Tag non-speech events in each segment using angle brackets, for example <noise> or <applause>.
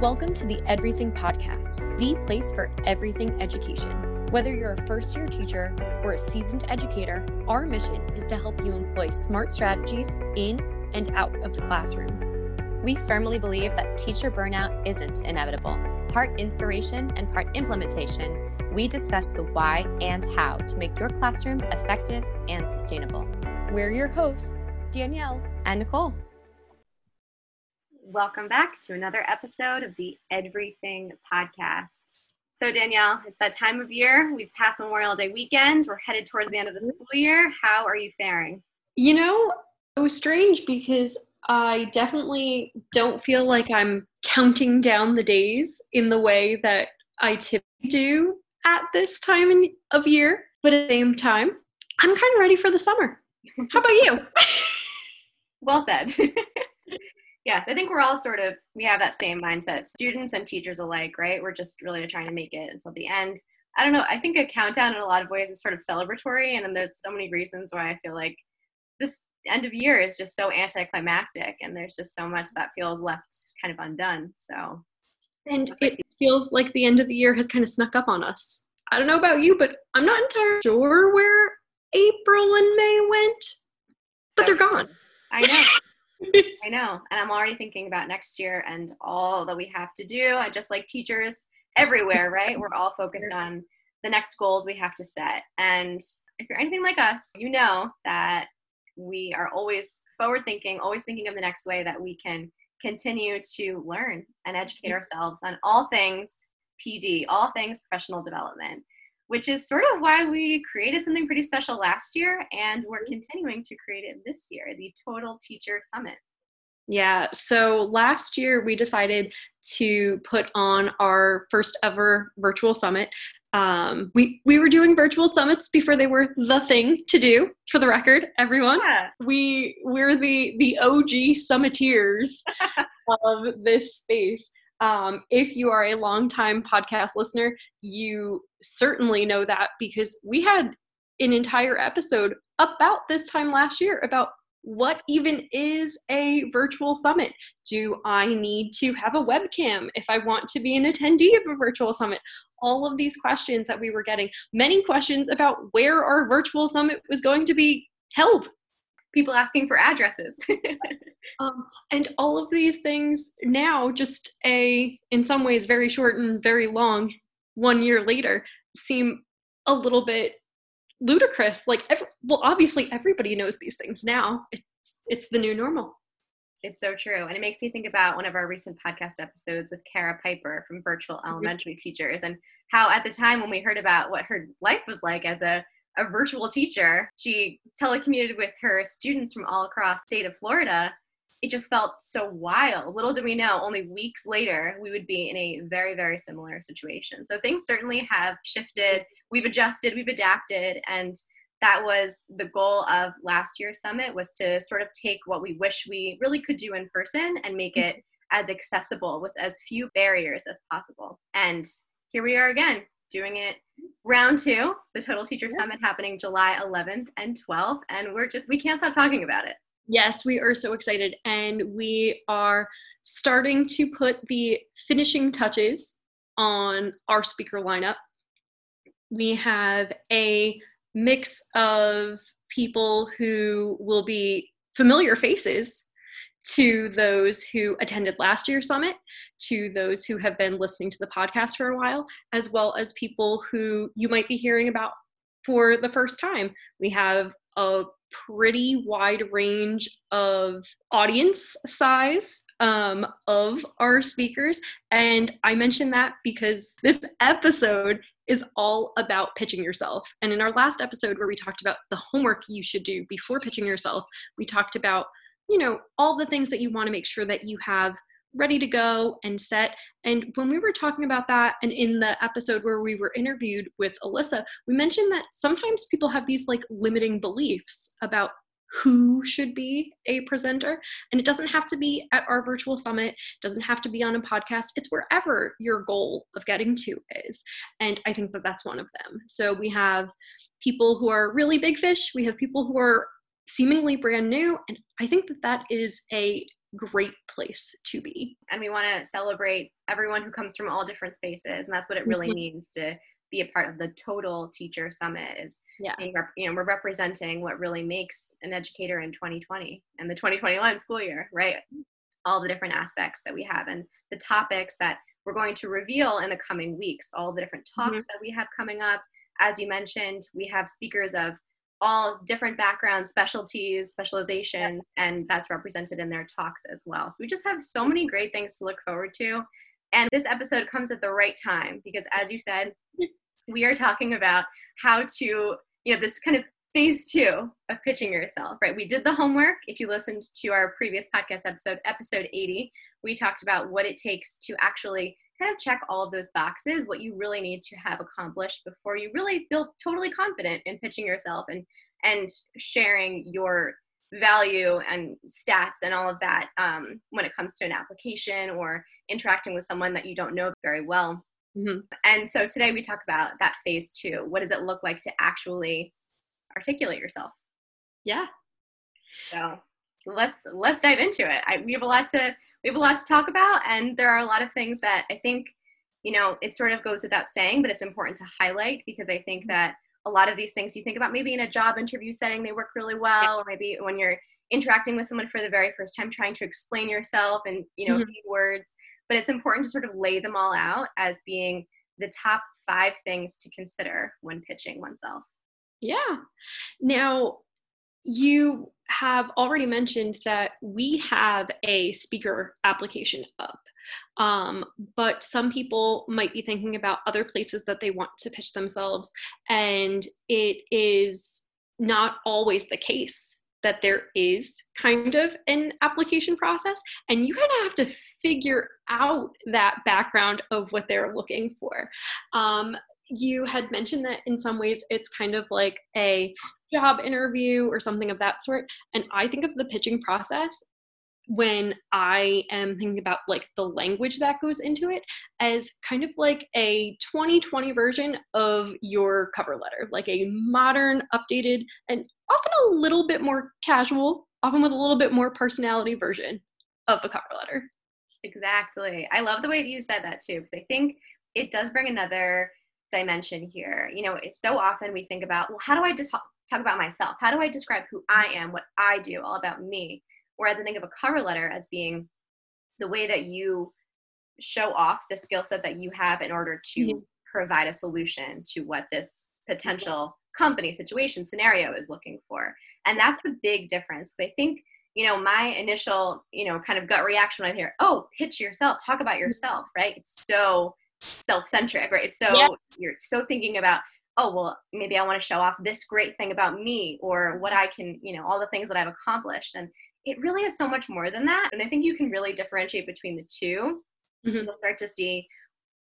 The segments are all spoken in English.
Welcome to the Edverything Podcast, the place for everything education. Whether you're a first year teacher or a seasoned educator, our mission is to help you employ smart strategies in and out of the classroom. We firmly believe that teacher burnout isn't inevitable. Part inspiration and part implementation, we discuss the why and how to make your classroom effective and sustainable. We're your hosts, Danielle and Nicole. Welcome back to another episode of the Edverything Podcast. So, Danielle, it's that time of year. We've passed Memorial Day weekend. We're headed towards the end of the school year. How are you faring? You know, it was strange because I definitely don't feel like I'm counting down the days in the way that I typically do at this time of year. But at the same time, I'm kind of ready for the summer. How about you? <laughs> well said. <laughs> Yes, I think we're all sort of we have that same mindset, students and teachers alike, right? We're just really trying to make it until the end. I don't know. I think a countdown in a lot of ways is sort of celebratory, and then there's so many reasons why I feel like this end of year is just so anticlimactic, and there's just so much that feels left kind of undone. So, and it feels like the end of the year has kind of snuck up on us. I don't know about you, but I'm not entirely sure where April and May went, but so, they're gone. I know. <laughs> I know. And I'm already thinking about next year and all that we have to do. I just like teachers everywhere, right? We're all focused on the next goals we have to set. And if you're anything like us, you know that we are always forward thinking, always thinking of the next way that we can continue to learn and educate mm-hmm. ourselves on all things PD, all things professional development which is sort of why we created something pretty special last year and we're mm-hmm. continuing to create it this year the Total Teacher Summit. Yeah, so last year we decided to put on our first ever virtual summit. Um, we we were doing virtual summits before they were the thing to do. For the record, everyone, yeah. we we're the the OG summiteers <laughs> of this space. Um, if you are a longtime podcast listener, you certainly know that because we had an entire episode about this time last year about what even is a virtual summit? Do I need to have a webcam if I want to be an attendee of a virtual summit? All of these questions that we were getting, many questions about where our virtual summit was going to be held people asking for addresses. <laughs> um, and all of these things now, just a, in some ways, very short and very long, one year later, seem a little bit ludicrous. Like, every, well, obviously, everybody knows these things now. It's, it's the new normal. It's so true. And it makes me think about one of our recent podcast episodes with Kara Piper from Virtual mm-hmm. Elementary. Teachers and how at the time when we heard about what her life was like as a a virtual teacher. She telecommuted with her students from all across state of Florida. It just felt so wild. Little did we know, only weeks later, we would be in a very, very similar situation. So things certainly have shifted. We've adjusted, we've adapted, and that was the goal of last year's summit was to sort of take what we wish we really could do in person and make it as accessible with as few barriers as possible. And here we are again, doing it round two, the Total Teacher yeah. Summit happening July 11th and 12th. And we're just, we can't stop talking about it. Yes, we are so excited. And we are starting to put the finishing touches on our speaker lineup. We have a mix of people who will be familiar faces to those who attended last year's summit, to those who have been listening to the podcast for a while, as well as people who you might be hearing about for the first time. We have a pretty wide range of audience size um, of our speakers. And I mention that because this episode is all about pitching yourself. And in our last episode, where we talked about the homework you should do before pitching yourself, we talked about you know, all the things that you want to make sure that you have ready to go and set. And when we were talking about that, and in the episode where we were interviewed with Alissa, we mentioned that sometimes people have these like limiting beliefs about who should be a presenter. And it doesn't have to be at our virtual summit, it doesn't have to be on a podcast. It's wherever your goal of getting to is. And I think that that's one of them. So we have people who are really big fish, we have people who are seemingly brand new. And I think that that is a great place to be. And we want to celebrate everyone who comes from all different spaces. And that's what it really mm-hmm. means to be a part of the total teacher summit is yeah rep- you know we're representing what really makes an educator in 2020 and the 2021 school year right all the different aspects that we have and the topics that we're going to reveal in the coming weeks all the different talks mm-hmm. that we have coming up as you mentioned we have speakers of all different backgrounds, specialties, specializations, and that's represented in their talks as well. So we just have so many great things to look forward to. And this episode comes at the right time because, as you said, <laughs> we are talking about how to, you know, this kind of phase two of pitching yourself, right? We did the homework. If you listened to our previous podcast episode, episode 80, we talked about what it takes to actually kind of check all of those boxes, what you really need to have accomplished before you really feel totally confident in pitching yourself and and sharing your value and stats and all of that um, when it comes to an application or interacting with someone that you don't know very well. Mm-hmm. And so today we talk about that phase two. What does it look like to actually articulate yourself? Yeah. So let's let's dive into it. I, we have a lot to we have a lot to talk about, and there are a lot of things that I think you know it sort of goes without saying, but it's important to highlight because I think that a lot of these things you think about maybe in a job interview setting they work really well or maybe when you're interacting with someone for the very first time trying to explain yourself and you know mm-hmm. a few words. But it's important to sort of lay them all out as being the top five things to consider when pitching oneself. Yeah. Now you have already mentioned that we have a speaker application up. Um, but some people might be thinking about other places that they want to pitch themselves, and it is not always the case that there is kind of an application process and you kind of have to figure out that background of what they're looking for. Um, you had mentioned that in some ways it's kind of like a job interview or something of that sort and i think of the pitching process when I am thinking about like the language that goes into it as kind of like a 2020 version of your cover letter, like a modern, updated, and often a little bit more casual, often with a little bit more personality version of a cover letter. Exactly. I love the way that you said that too, because I think it does bring another dimension here. You know, so often we think about, well, how do I just talk, about myself? How do I describe who I am, what I do, all about me? Whereas I think of a cover letter as being the way that you show off the skill set that you have in order to provide a solution to what this potential company situation scenario is looking for. And that's the big difference. I think, you know, my initial, you know, kind of gut reaction when I hear, oh, pitch yourself, talk about yourself, right? It's so self-centric, right? It's so yeah. you're so thinking about, oh, well, maybe I want to show off this great thing about me or what I can, you know, all the things that I've accomplished. And it really is so much more than that. And I think you can really differentiate between the 2 you mm-hmm. You'll start to see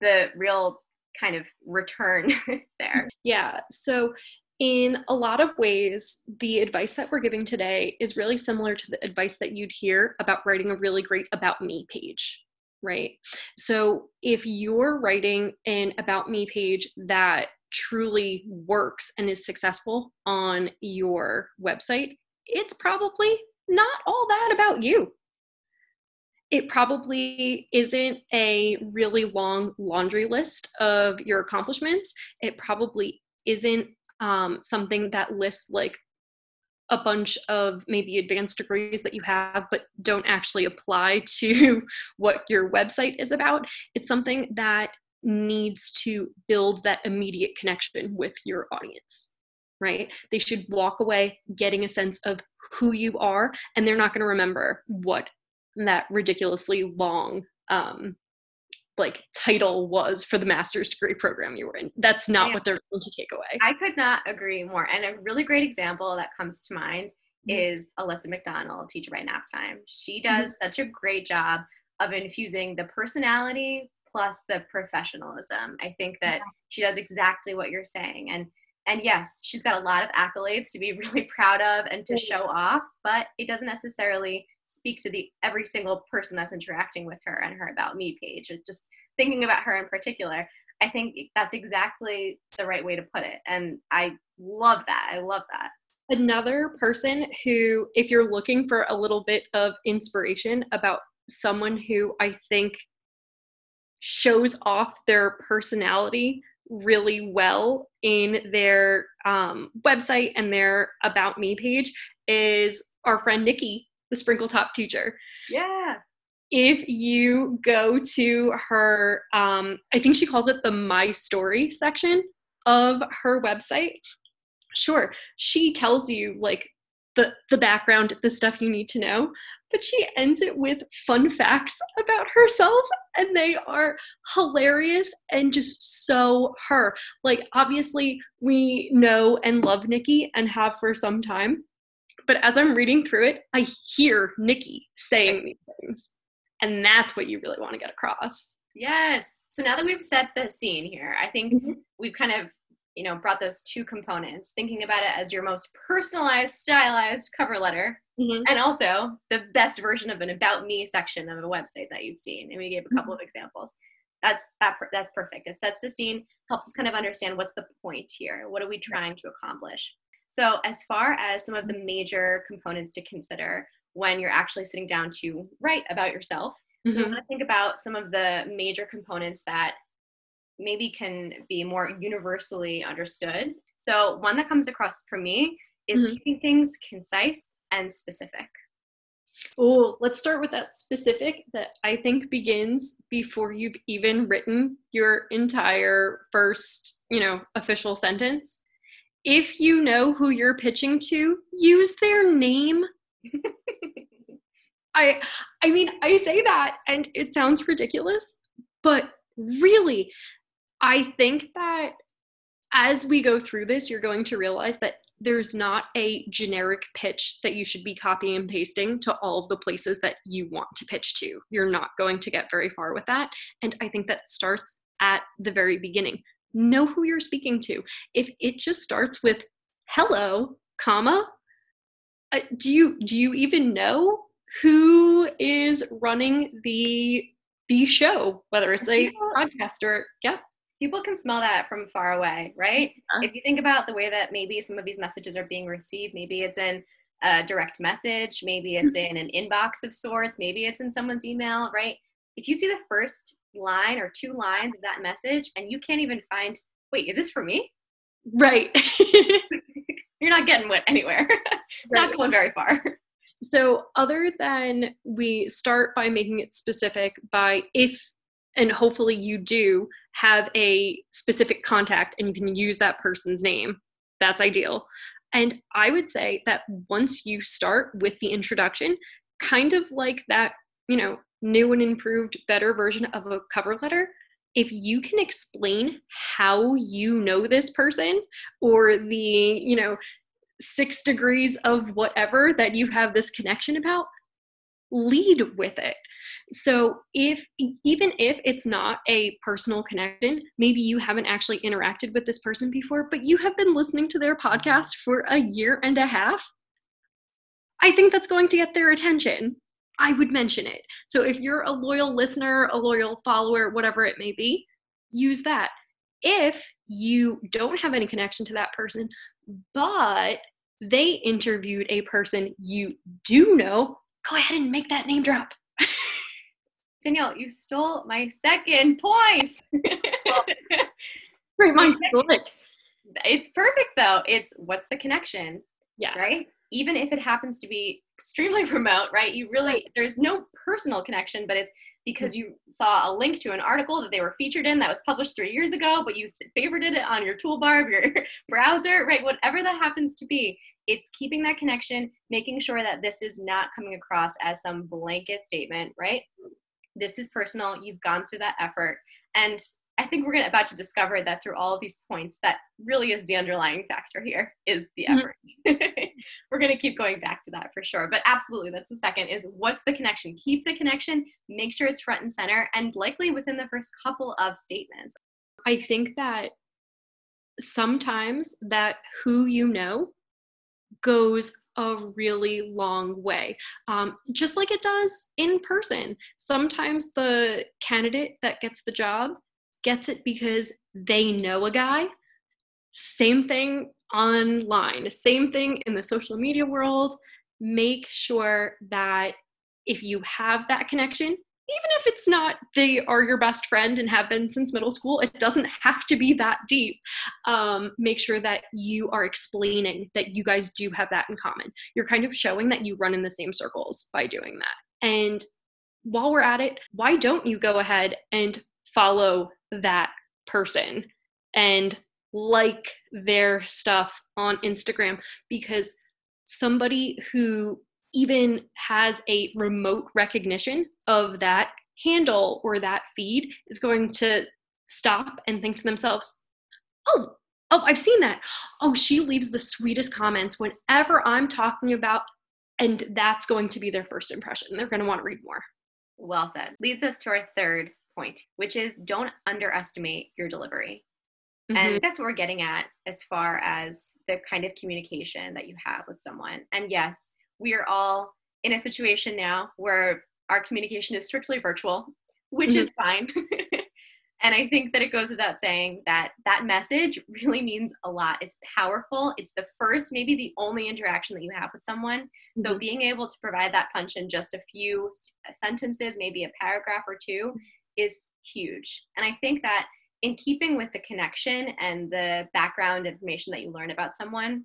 the real kind of return <laughs> there. Yeah. So, in a lot of ways, the advice that we're giving today is really similar to the advice that you'd hear about writing a really great About Me page, right? So, if you're writing an About Me page that truly works and is successful on your website, it's probably not all that about you. It probably isn't a really long laundry list of your accomplishments. It probably isn't um, something that lists like a bunch of maybe advanced degrees that you have but don't actually apply <laughs> to what your website is about. It's something that needs to build that immediate connection with your audience, right? They should walk away getting a sense of who you are and they're not going to remember what that ridiculously long um, like title was for the master's degree program you were in. That's not yeah. what they're going to take away. I could not agree more. And a really great example that comes to mind mm-hmm. is Alissa McDonald, teacher by nap time. She mm-hmm. does mm-hmm. such a great job of infusing the personality plus the professionalism. I think that yeah. she does exactly what you're saying. And and yes, she's got a lot of accolades to be <laughs> really proud of and to show off, but it doesn't necessarily speak to the every single person that's interacting with her and her about me page. just thinking about her in particular, I think that's exactly the right way to put it. And I love that. I love that. Another person who, if you're looking for a little bit of inspiration about someone who I think shows off their personality really well in their um, website and their About Me page, is our friend Nikki, the Sprinkle Topped teacher. Yeah. If you go to her, um, I think she calls it the My Story section of her website, sure she tells you like the the background the stuff you need to know but she ends it with fun facts about herself and they are hilarious and just so her. Like obviously we know and love nikki and have for some time but as i'm reading through it i hear nikki saying these things and that's what you really want to get across. Yes. So now that we've set the scene here i think Mhm. we've kind of you know brought those two components thinking about it as your most personalized stylized cover letter and also the best version of an about me section of a website that you've seen. And we gave a couple of examples. That's that that's perfect. It sets the scene helps us kind of understand what's the point here. What are we trying to accomplish? So as far as some of the major components to consider when you're actually sitting down to write about yourself we Mhm. want to think about some of the major components that maybe can be more universally understood. So, one that comes across for me is Mhm. keeping things concise and specific. Oh, let's start with that specific that I think begins before you've even written your entire first, you know, official sentence. If you know who you're pitching to, use their name. <laughs> I I mean, I say that and it sounds ridiculous, but really I think that as we go through this, you're going to realize that there's not a generic pitch that you should be copying and pasting to all of the places that you want to pitch to. You're not going to get very far with that. And I think that starts at the very beginning. Know who you're speaking to. If it just starts with hello, comma, uh, do you do you even know who is running the the show, whether it's a podcast or yeah, People can smell that from far away, right? Yeah. If you think about the way that maybe some of these messages are being received, maybe it's in a direct message, maybe it's mm-hmm. in an inbox of sorts, maybe it's in someone's email, right? If you see the first line or two lines of that message and you can't even find, wait, is this for me? right. <laughs> <laughs> You're not getting what anywhere. <laughs> not going very far. So, other than we start by making it specific, by if and hopefully you do have a specific contact and you can use that person's name, that's ideal. And I would say that once you start with the introduction, kind of like that, you know, new and improved, better version of a cover letter, if you can explain how you know this person or the, you know, six degrees of whatever that you have this connection about lead with it. So if even if it's not a personal connection maybe you haven't actually interacted with this person before but you have been listening to their podcast for a year and a half i think that's going to get their attention. I would mention it. So if you're a loyal listener a loyal follower whatever it may be use that. If you don't have any connection to that person but they interviewed a person you do know, go ahead and make that name drop. <laughs> Danielle, you stole my second point. Great think <laughs> it's perfect though. It's what's the connection, Yeah. right? Even if it happens to be extremely <laughs> remote, right? You really, there's no personal connection, but it's because you saw a link to an article that they were featured in that was published three years ago, but you favorited it on your toolbar of your browser, right? Whatever that happens to be, it's keeping that connection, making sure that this is not coming across as some blanket statement, right? This is personal. You've gone through that effort. And I think we're gonna, about to discover that through all of these points, that really is the underlying factor here is the Mhm. effort. <laughs> we're gonna keep going back to that for sure. But absolutely, that's the second is what's the connection? Keep the connection, make sure it's front and center, and likely within the first couple of statements. I think that sometimes that who you know goes a really long way, um, just like it does in person. Sometimes the candidate that gets the job gets it because they know a guy. Same thing online. Same thing in the social media world. Make sure that if you have that connection, even if it's not they are your best friend and have been since middle school, it doesn't have to be that deep. Um, make sure that you are explaining that you guys do have that in common. You're kind of showing that you run in the same circles by doing that. And while we're at it, why don't you go ahead and follow that person and like their stuff on Instagram? Because somebody who even has a remote recognition of that handle or that feed is going to stop and think to themselves, oh, oh, I've seen that. Oh, she leaves the sweetest comments whenever I'm talking about, and that's going to be their first impression. They're going to want to read more. Well said. Leads us to our third point, which is don't underestimate your delivery. Mm-hmm. And that's what we're getting at as far as the kind of communication that you have with someone. And yes, we are all in a situation now where our communication is strictly virtual, which mm-hmm. is fine. <laughs> and I think that it goes without saying that that message really means a lot. It's powerful. It's the first, maybe the only interaction that you have with someone. Mm-hmm. So being able to provide that punch in just a few sentences, maybe a paragraph or two, is huge. And I think that in keeping with the connection and the background information that you learn about someone,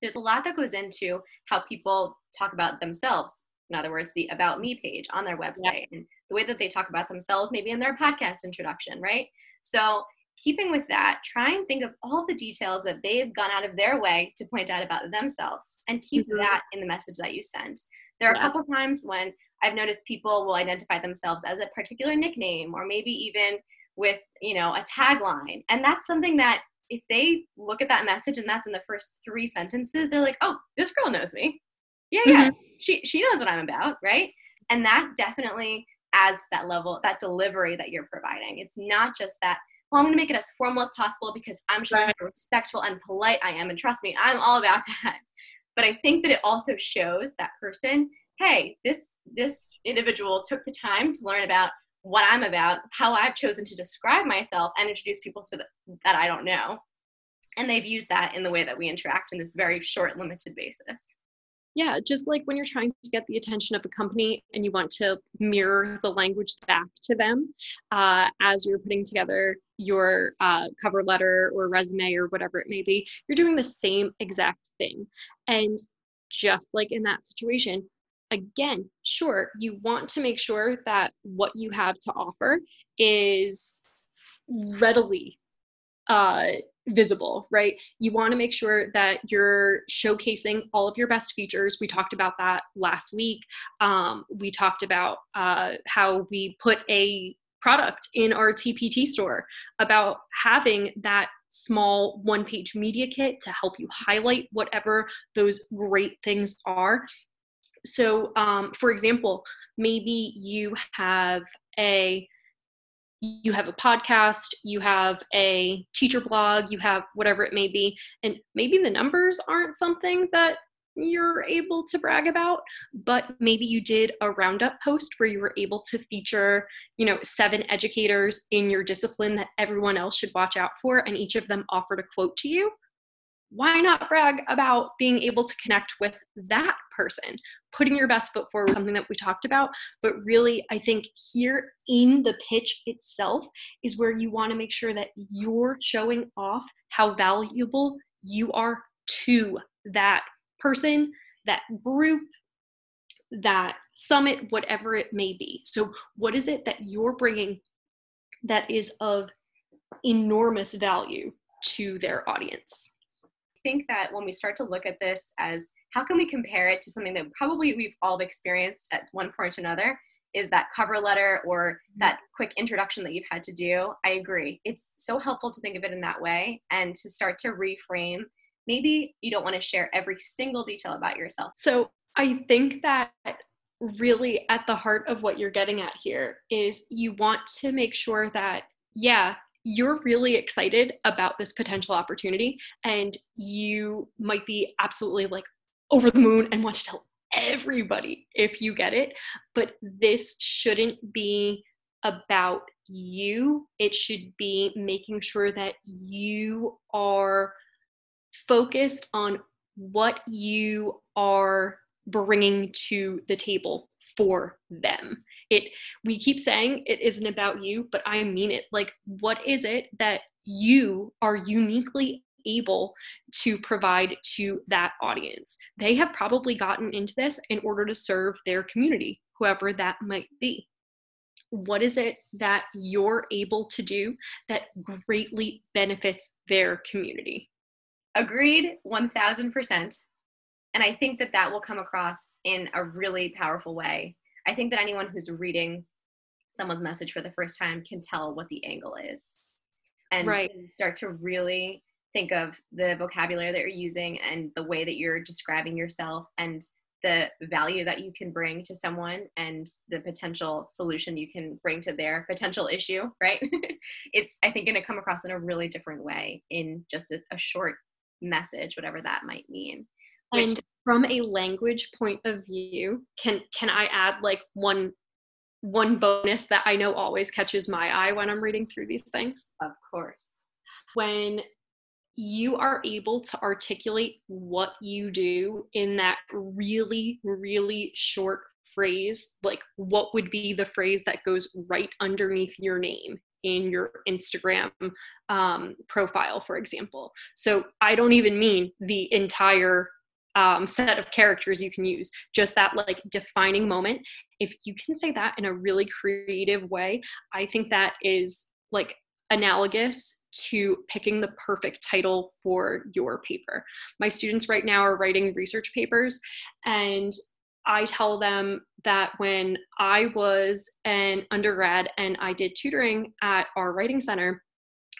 there's a lot that goes into how people talk about themselves. In other words, the About Me page on their website and the way that they talk about themselves, maybe in their podcast introduction, right? So, keeping with that, try and think of all the details that they've gone out of their way to point out about themselves and keep mm-hmm. that in the message that you send. There are yeah. a couple times when I've noticed people will identify themselves as a particular nickname or maybe even with, you know, a tagline. And that's something that if they look at that message and that's in the first three sentences, they're like, oh, this girl knows me. Yeah, yeah, mm-hmm. she she knows what I'm about, right? And that definitely adds that level, that delivery that you're providing. It's not just that, well, I'm gonna make it as formal as possible because I'm showing right. how respectful and polite I am. And trust me, I'm all about <laughs> that. But I think that it also shows that person, hey, this this individual took the time to learn about what I'm about, how I've chosen to describe myself and introduce people to the, that I don't know. And they've used that in the way that we interact in this very short, limited basis. Yeah, just like when you're trying to get the attention of a company and you want to mirror the language back to them uh, as you're putting together your uh, cover letter or resume or whatever it may be, you're doing the same exact thing. And just like in that situation, again, sure, you want to make sure that what you have to offer is readily uh, visible, right? You want to make sure that you're showcasing all of your best features. We talked about that last week. Um, we talked about uh, how we put a product in our TPT store about having that small one page media kit to help you highlight whatever those great things are so um, for example maybe you have a you have a podcast you have a teacher blog you have whatever it may be and maybe the numbers aren't something that you're able to brag about but maybe you did a roundup post where you were able to feature you know seven educators in your discipline that everyone else should watch out for and each of them offered a quote to you why not brag about being able to connect with that person? Putting your best foot forward something that we talked about but really i think here in the pitch itself is where you want to make sure that you're showing off how valuable you are to that person that group that summit whatever it may be. So what is it that you're bringing that is of enormous value to their audience think that when we start to look at this as how can we compare it to something that probably we've all experienced at one point or another is that cover letter or mm-hmm. that quick introduction that you've had to do? I agree. It's so helpful to think of it in that way and to start to reframe. Maybe you don't want to share every single detail about yourself. So i think that really at the heart of what you're getting at here is you want to make sure that yeah you're really excited about this potential opportunity and you might be absolutely like over the moon and want to tell everybody if you get it. But this shouldn't be about you. It should be making sure that you are focused on what you are bringing to the table for them it we keep saying it isn't about you but i mean it. Like what is it that you are uniquely able to provide to that audience? They have probably gotten into this in order to serve their community whoever that might be. What is it that you're able to do that greatly benefits their community? Agreed 1000% and i think that that will come across in a really powerful way I think that anyone who's reading someone's message for the first time can tell what the angle is and right. start to really think of the vocabulary that you're using and the way that you're describing yourself and the value that you can bring to someone and the potential solution you can bring to their potential issue <laughs> right it's i think going to come across in a really different way in just a, a short message whatever that might mean and from a language point of view, can can I add like one one bonus that I know always catches my eye when I'm reading through these things? Of course. When you are able to articulate what you do in that really, really short phrase, like what would be the phrase that goes right underneath your name in your Instagram um, profile, for example. So I don't even mean the entire um, set of characters you can use. Just that like defining moment. If you can say that in a really creative way i think that is like analogous to picking the perfect title for your paper. My students right now are writing research papers and I tell them that when I was an undergrad and I did tutoring at our writing center,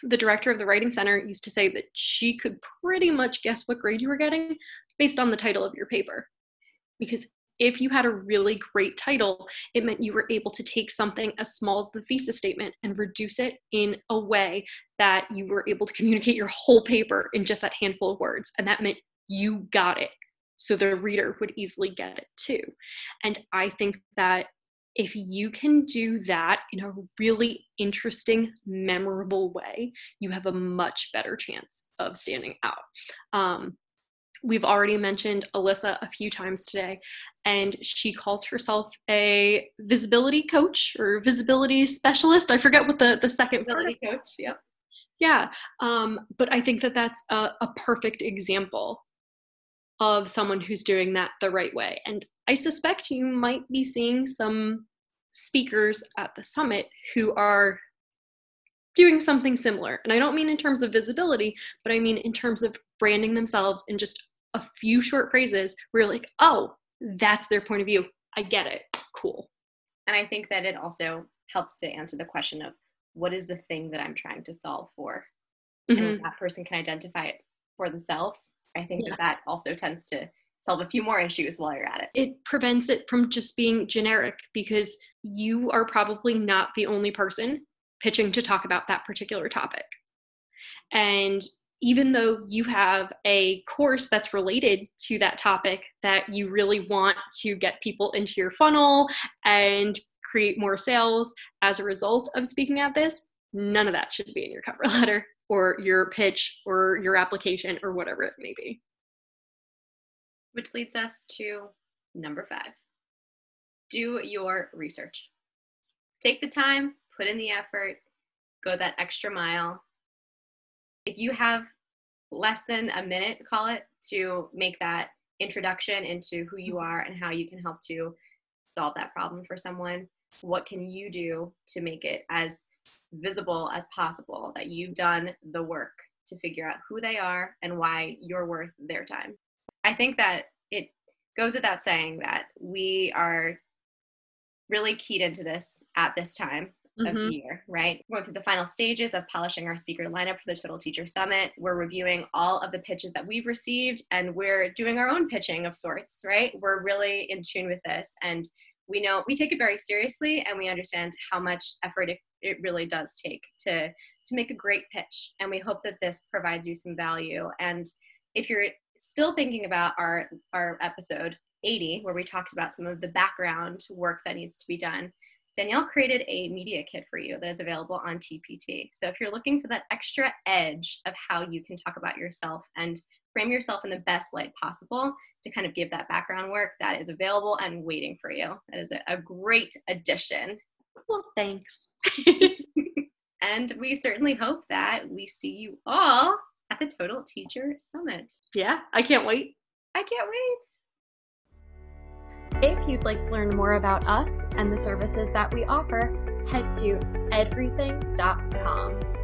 the director of the writing center used to say that she could pretty much guess what grade you were getting based on the title of your paper. Because if you had a really great title, it meant you were able to take something as small as the thesis statement and reduce it in a way that you were able to communicate your whole paper in just that handful of words. And that meant you got it. So the reader would easily get it too. And I think that if you can do that in a really interesting, memorable way, you have a much better chance of standing out. Um, We've already mentioned Alissa a few times today, and she calls herself a visibility coach or visibility specialist. I forget what the, the second visibility part. coach. Yep. Yeah, um, but I think that that's a, a perfect example of someone who's doing that the right way. And I suspect you might be seeing some speakers at the summit who are doing something similar. And I don't mean in terms of visibility, but I mean in terms of branding themselves and just a few short phrases where you're like, oh, that's their point of view. I get it. Cool. And I think that it also helps to answer the question of what is the thing that I'm trying to solve for? Mm-hmm. And that person can identify it for themselves. I think yeah. that that also tends to solve a few more issues while you're at it. It prevents it from just being generic because you are probably not the only person pitching to talk about that particular topic. And even though you have a course that's related to that topic that you really want to get people into your funnel and create more sales as a result of speaking at this, none of that should be in your cover <laughs> letter or your pitch or your application or whatever it may be. Which leads us to number five do your research. Take the time, put in the effort, go that extra mile if you have less than a minute, call it, to make that introduction into who you mm-hmm. are and how you can help to solve that problem for someone, what can you do to make it as visible as possible that you've done the work to figure out who they are and why you're worth their time? I think that it goes without saying that we are really keyed into this at this time mm-hmm. of the year, right? We're going through the final stages of polishing our speaker lineup for the Total Teacher Summit. We're reviewing all of the pitches that we've received and we're doing our own pitching of sorts, right? We're really in tune with this and we know we take it very seriously and we understand how much effort it, it really does take to to make a great pitch and we hope that this provides you some value and if you're still thinking about our our episode 80 where we talked about some of the background work that needs to be done Danielle created a media kit for you that is available on TPT. So if you're looking for that extra edge of how you can talk about yourself and frame yourself in the best light possible to kind of give that background work that is available and waiting for you. That is a, great addition. Well, thanks. <laughs> and we certainly hope that we see you all at the Total Teacher Summit. Yeah, I can't wait. I can't wait. If you'd like to learn more about us and the services that we offer, head to edverything.com.